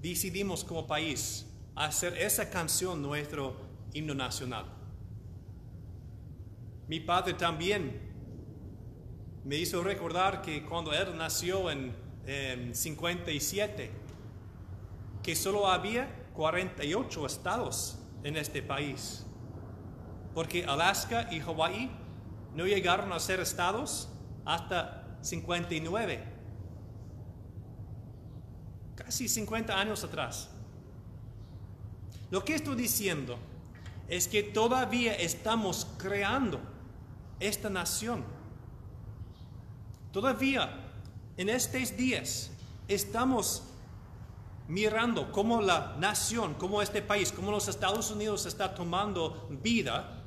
decidimos como país hacer esa canción nuestro himno nacional. Mi padre también me hizo recordar que cuando él nació en, en 57, que solo había 48 estados en este país porque Alaska y Hawaii no llegaron a ser estados hasta 59, casi 50 años atrás. Lo que estoy diciendo es que todavía estamos creando esta nación. Todavía en estos días estamos mirando cómo la nación, cómo este país, cómo los Estados Unidos está tomando vida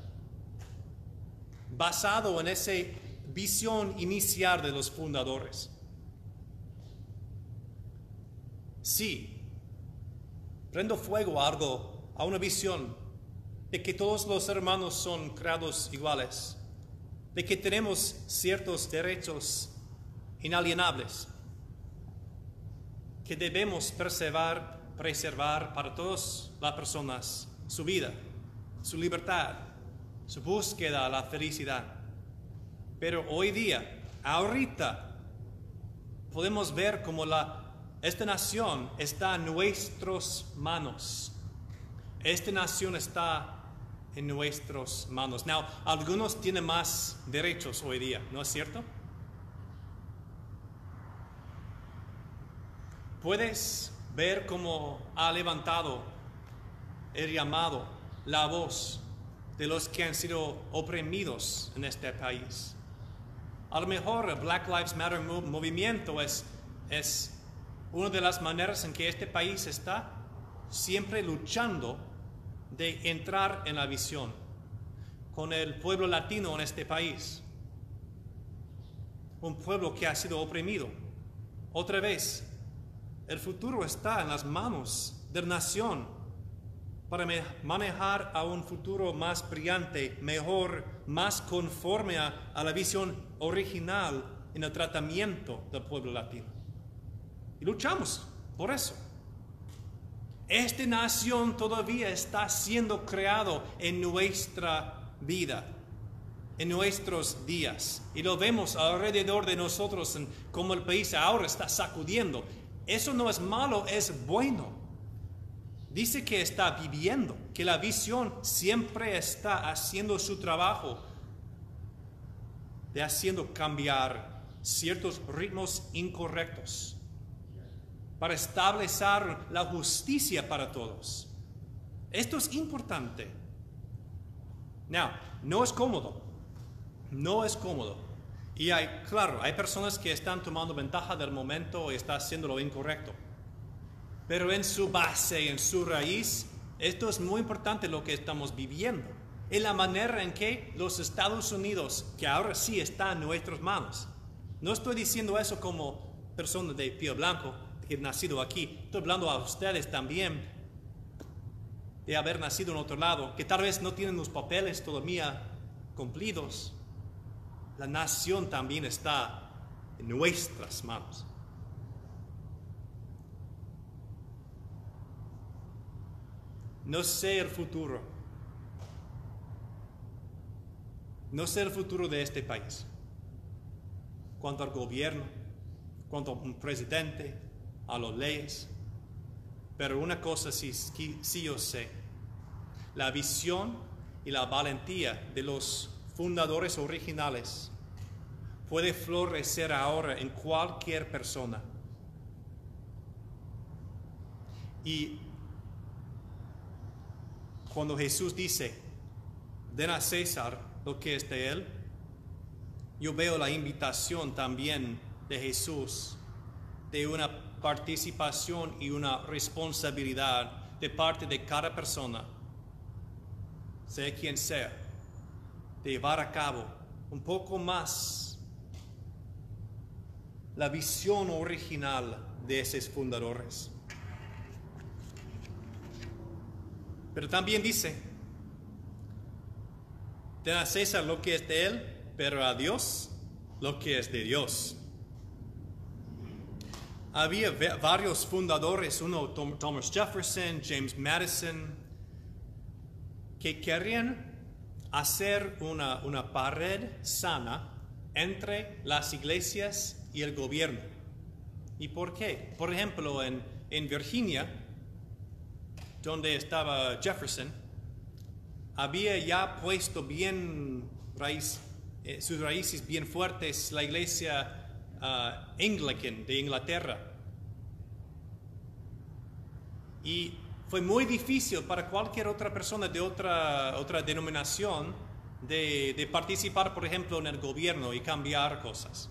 basado en esa visión inicial de los fundadores. Sí, prendo fuego a algo, a una visión de que todos los hermanos son creados iguales, de que tenemos ciertos derechos inalienables, que debemos preservar, preservar para todas las personas su vida, su libertad, su búsqueda a la felicidad. Pero hoy día, ahorita, podemos ver como la, esta nación está en nuestras manos. Esta nación está en nuestras manos. Now, algunos tienen más derechos hoy día, ¿no es cierto? Puedes ver cómo ha levantado el llamado, la voz de los que han sido oprimidos en este país. A lo mejor el Black Lives Matter mo- movimiento es, es una de las maneras en que este país está siempre luchando de entrar en la visión con el pueblo latino en este país. Un pueblo que ha sido oprimido. Otra vez, el futuro está en las manos de la nación para manejar a un futuro más brillante, mejor, más conforme a la visión original en el tratamiento del pueblo latino. Y luchamos por eso. Esta nación todavía está siendo creado en nuestra vida, en nuestros días. Y lo vemos alrededor de nosotros en cómo el país ahora está sacudiendo. Eso no es malo, es bueno. Dice que está viviendo, que la visión siempre está haciendo su trabajo de haciendo cambiar ciertos ritmos incorrectos para establecer la justicia para todos. Esto es importante. Now, no es cómodo. No es cómodo. Y hay, claro, hay personas que están tomando ventaja del momento y están haciendo lo incorrecto. Pero en su base, en su raíz, esto es muy importante lo que estamos viviendo. En la manera en que los Estados Unidos, que ahora sí está en nuestras manos. No estoy diciendo eso como persona de pie blanco, nacido aquí. Estoy hablando a ustedes también de haber nacido en otro lado, que tal vez no tienen los papeles todavía cumplidos. La nación también está en nuestras manos. No sé el futuro. No sé el futuro de este país. Cuanto al gobierno, cuanto a un presidente, a las leyes. Pero una cosa sí, sí yo sé. La visión y la valentía de los fundadores originales puede florecer ahora en cualquier persona. Y cuando Jesús dice, den a César lo que es de él, yo veo la invitación también de Jesús de una participación y una responsabilidad de parte de cada persona, sea quien sea, de llevar a cabo un poco más la visión original de esos fundadores. Pero también dice, den a César lo que es de él, pero a Dios lo que es de Dios. Había varios fundadores, uno Thomas Jefferson, James Madison, que querían hacer una, una pared sana entre las iglesias y el gobierno. ¿Y por qué? Por ejemplo, en, en Virginia, donde estaba Jefferson, había ya puesto bien raíz, eh, sus raíces bien fuertes la iglesia Anglican de Inglaterra. Y fue muy difícil para cualquier otra persona de otra, otra denominación de, de participar, por ejemplo, en el gobierno y cambiar cosas.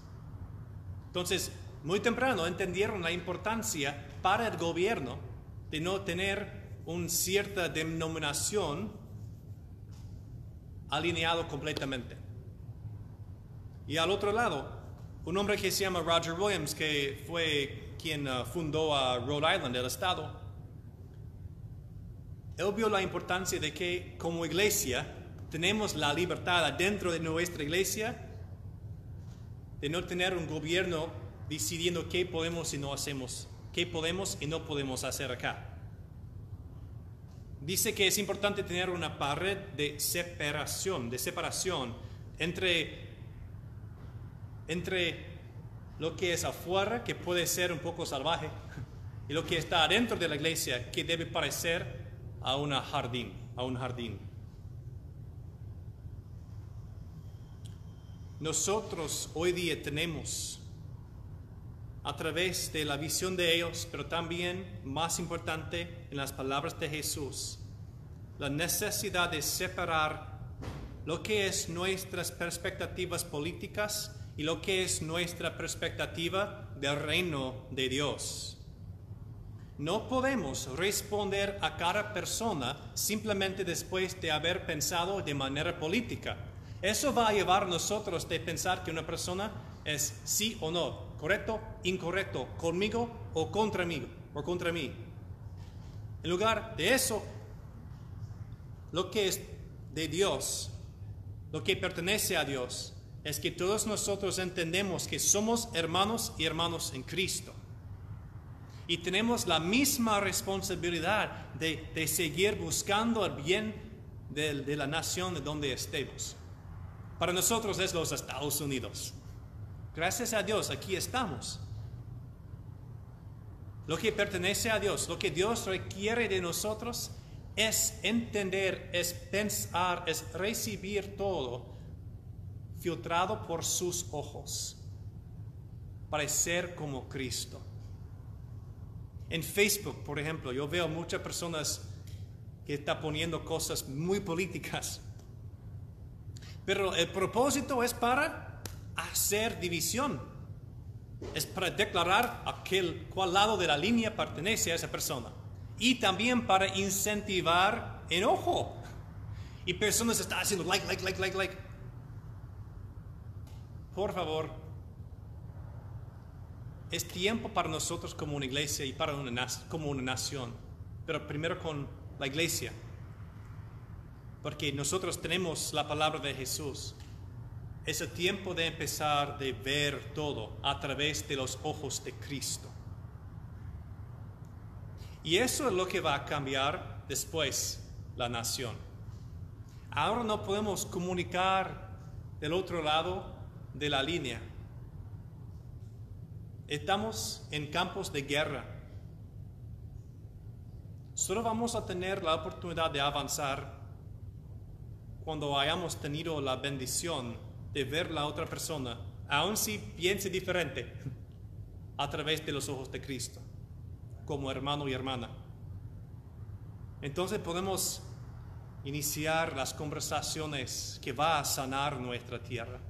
Entonces, muy temprano entendieron la importancia para el gobierno de no tener una cierta denominación alineado completamente. Y al otro lado, un hombre que se llama Roger Williams, que fue quien uh, fundó a Rhode Island, el estado, él vio la importancia de que como iglesia tenemos la libertad dentro de nuestra iglesia de no tener un gobierno decidiendo qué podemos y no hacemos, qué podemos y no podemos hacer acá. Dice que es importante tener una pared de separación, de separación entre, entre lo que es afuera, que puede ser un poco salvaje, y lo que está adentro de la iglesia, que debe parecer a un jardín, a un jardín. Nosotros hoy día tenemos, a través de la visión de ellos, pero también, más importante, en las palabras de Jesús, la necesidad de separar lo que es nuestras perspectivas políticas y lo que es nuestra perspectiva del reino de Dios. No podemos responder a cada persona simplemente después de haber pensado de manera política. Eso va a llevar a nosotros de pensar que una persona es sí o no, correcto, incorrecto, conmigo o contra mí, o contra mí. En lugar de eso, lo que es de Dios, lo que pertenece a Dios, es que todos nosotros entendemos que somos hermanos y hermanos en Cristo. Y tenemos la misma responsabilidad de, de seguir buscando el bien de, la nación de donde estemos. Para nosotros es los Estados Unidos. Gracias a Dios, aquí estamos. Lo que pertenece a Dios, lo que Dios requiere de nosotros es entender, es pensar, es recibir todo filtrado por sus ojos para ser como Cristo. En Facebook, por ejemplo, yo veo muchas personas que están poniendo cosas muy políticas. Pero el propósito es para hacer división. Es para declarar aquel cuál lado de la línea pertenece a esa persona. Y también para incentivar enojo. Y personas están haciendo like, like, like, like, like. Por favor, es tiempo para nosotros como una iglesia y para una, como una nación. Pero primero con la iglesia. Porque nosotros tenemos la palabra de Jesús. Es el tiempo de empezar de ver todo a través de los ojos de Cristo. Y eso es lo que va a cambiar después la nación. Ahora no podemos comunicar del otro lado de la línea. Estamos en campos de guerra. Solo vamos a tener la oportunidad de avanzar cuando hayamos tenido la bendición de ver la otra persona, aun si piense diferente, a través de los ojos de Cristo, como hermano y hermana. Entonces podemos iniciar las conversaciones que va a sanar nuestra tierra.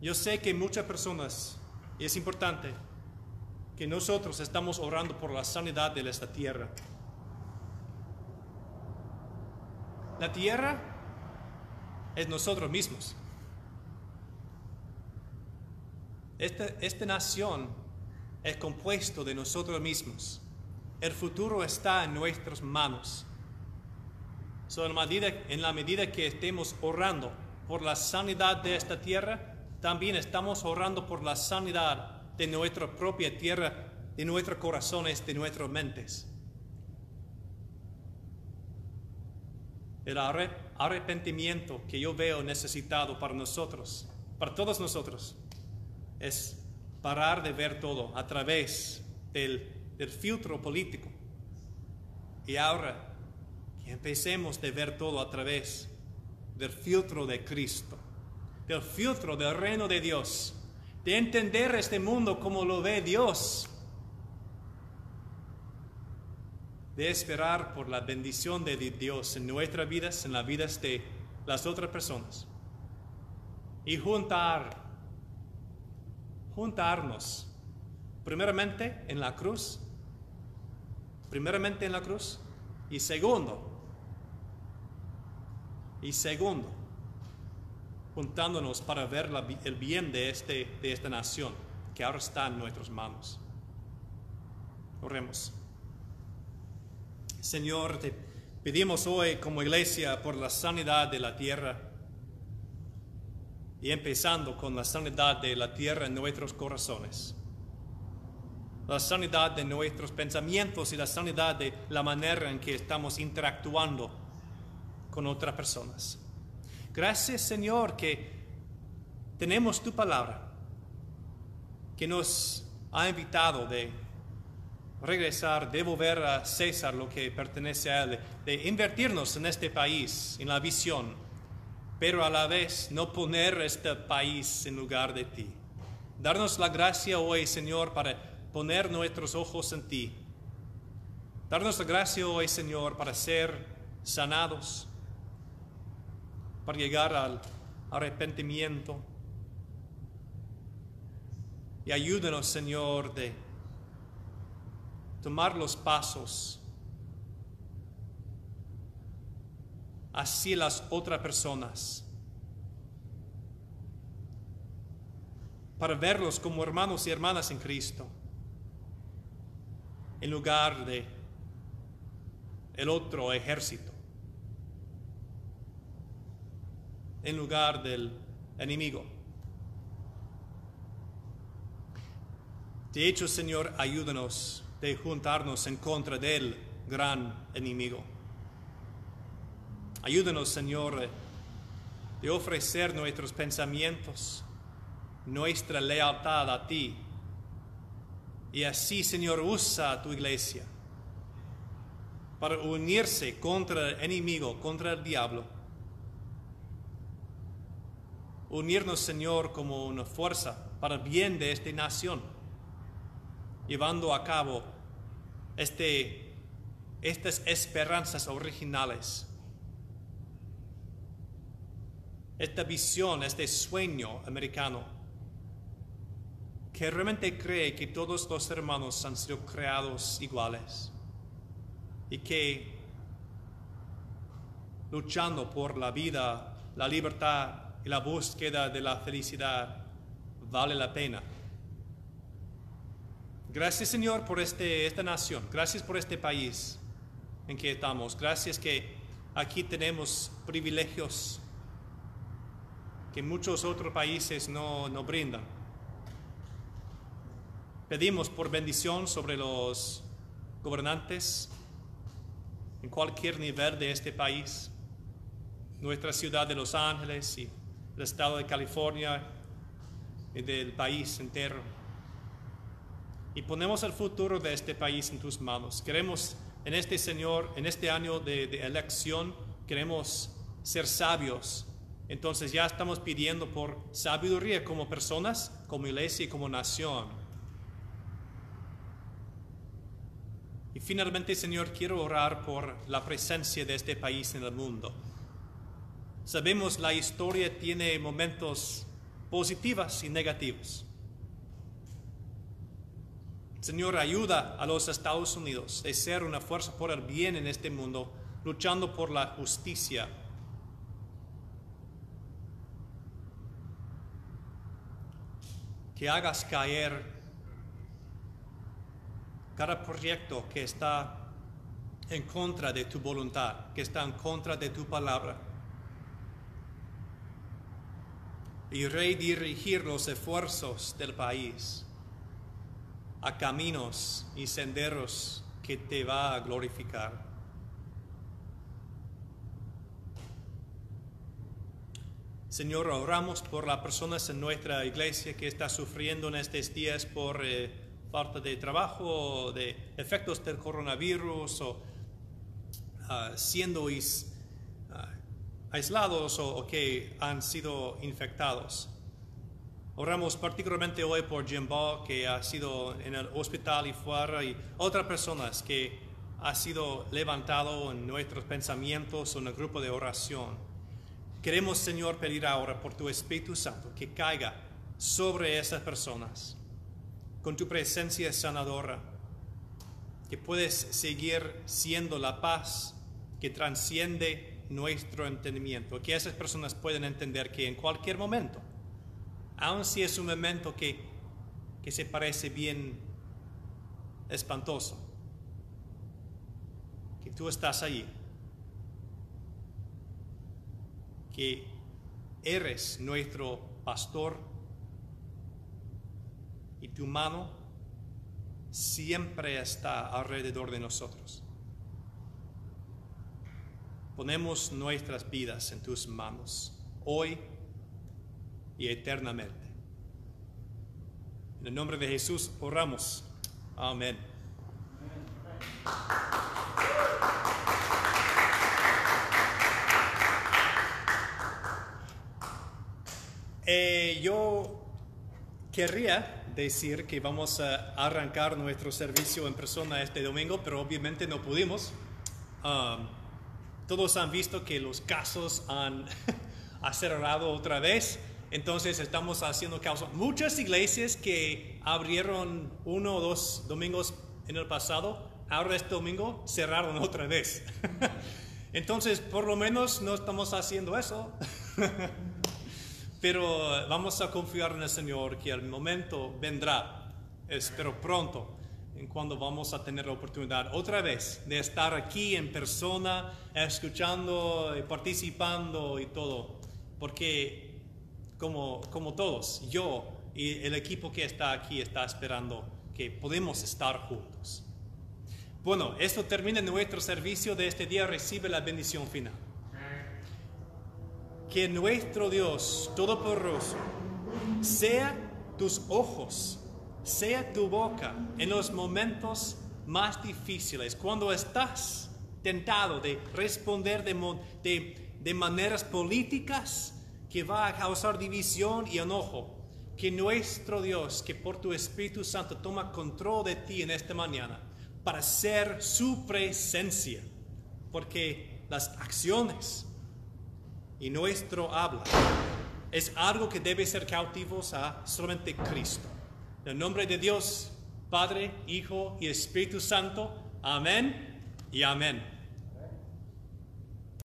Yo sé que muchas personas, y es importante, que nosotros estamos orando por la sanidad de esta tierra. La tierra es nosotros mismos. Esta, esta nación es compuesto de nosotros mismos. El futuro está en nuestras manos. So, en, la medida, en la medida que estemos orando por la sanidad de esta tierra, también estamos orando por la sanidad de nuestra propia tierra, de nuestros corazones, de nuestras mentes. El arrepentimiento que yo veo necesitado para nosotros, para todos nosotros, es parar de ver todo a través del, del filtro político. Y ahora que empecemos de ver todo a través del filtro de Cristo del filtro del reino de Dios, de entender este mundo como lo ve Dios, de esperar por la bendición de Dios en nuestras vidas, en las vidas de las otras personas, y juntar, juntarnos, primeramente en la cruz, primeramente en la cruz, y segundo, y segundo, juntándonos para ver el bien de, este, de esta nación que ahora está en nuestras manos. Oremos. Señor, te pedimos hoy como iglesia por la sanidad de la tierra y empezando con la sanidad de la tierra en nuestros corazones, la sanidad de nuestros pensamientos y la sanidad de la manera en que estamos interactuando con otras personas. Gracias Señor que tenemos tu palabra que nos ha invitado de regresar, devolver a César lo que pertenece a él, de invertirnos en este país, en la visión, pero a la vez no poner este país en lugar de ti. Darnos la gracia hoy, Señor, para poner nuestros ojos en ti Darnos la gracia hoy, Señor, para ser sanados, para llegar al arrepentimiento. Y ayúdanos, Señor, de tomar los pasos. Hacia las otras personas, para verlos como hermanos y hermanas en Cristo, en lugar de el otro ejército, en lugar del enemigo. De hecho, Señor, ayúdanos de juntarnos en contra del gran enemigo. Ayúdanos, Señor, de ofrecer nuestros pensamientos, nuestra lealtad a ti. Y así, Señor, usa a tu iglesia para unirse contra el enemigo, contra el diablo. Unirnos, Señor, como una fuerza para el bien de esta nación, llevando a cabo este, estas esperanzas originales, esta visión, este sueño americano, que realmente cree que todos los hermanos han sido creados iguales y que luchando por la vida, la libertad y la búsqueda de la felicidad vale la pena. Gracias Señor por este, esta nación, gracias por este país en que estamos, gracias que aquí tenemos privilegios que muchos otros países no, no brindan. Pedimos por bendición sobre los gobernantes, en cualquier nivel de este país, nuestra ciudad de Los Ángeles y el estado de California y del país entero. Y ponemos el futuro de este país en tus manos. Queremos en este Señor, en este año de elección, queremos ser sabios. Entonces ya estamos pidiendo por sabiduría como personas, como iglesia y como nación Y finalmente, Señor, quiero orar por la presencia de este país en el mundo. Sabemos la historia tiene momentos positivos y negativos. Señor, ayuda a los Estados Unidos a ser una fuerza por el bien en este mundo, luchando por la justicia. Que hagas caer cada proyecto que está en contra de tu voluntad, que está en contra de tu palabra. Y redirigir los esfuerzos del país a caminos y senderos que te va a glorificar. Señor, oramos por las personas en nuestra iglesia que está sufriendo en estos días por eh, falta de trabajo, de efectos del coronavirus o ah, siendo ah, aislados o, que han sido infectados. Oramos particularmente hoy por Jimbo, que ha sido en el hospital y fuera, y otras personas que ha sido levantado en nuestros pensamientos o en el grupo de oración. Queremos, Señor, pedir ahora por tu Espíritu Santo que caiga sobre esas personas con tu presencia sanadora, que puedes seguir siendo la paz que transciende nuestro entendimiento, que esas personas pueden entender que en cualquier momento, aun si es un momento que, que se parece bien espantoso, que tú estás allí, que eres nuestro pastor y tu mano siempre está alrededor de nosotros. Ponemos nuestras vidas en tus manos, hoy y eternamente. En el nombre de Jesús oramos. Amén. Eh, yo querría decir que vamos a arrancar nuestro servicio en persona este domingo, pero obviamente no pudimos. Um, todos han visto que los casos han acelerado otra vez, entonces estamos haciendo caso. Muchas iglesias que abrieron uno o dos domingos en el pasado, ahora este domingo cerraron otra vez. entonces, por lo menos no estamos haciendo eso. Pero vamos a confiar en el Señor que el momento vendrá, espero pronto, en cuando vamos a tener la oportunidad otra vez de estar aquí en persona, escuchando y participando y todo. Porque como, como todos, yo y el equipo que está aquí está esperando que podemos estar juntos. Bueno, esto termina nuestro servicio de este día. Recibe la bendición final que nuestro Dios Todopoderoso sea tus ojos, sea tu boca en los momentos más difíciles, cuando estás tentado de responder de, maneras políticas que va a causar división y enojo. Que nuestro Dios, que por tu Espíritu Santo toma control de ti en esta mañana, para ser su presencia, porque las acciones y nuestro habla es algo que debe ser cautivos a solamente Cristo. En el nombre de Dios, Padre, Hijo y Espíritu Santo. Amén y amén.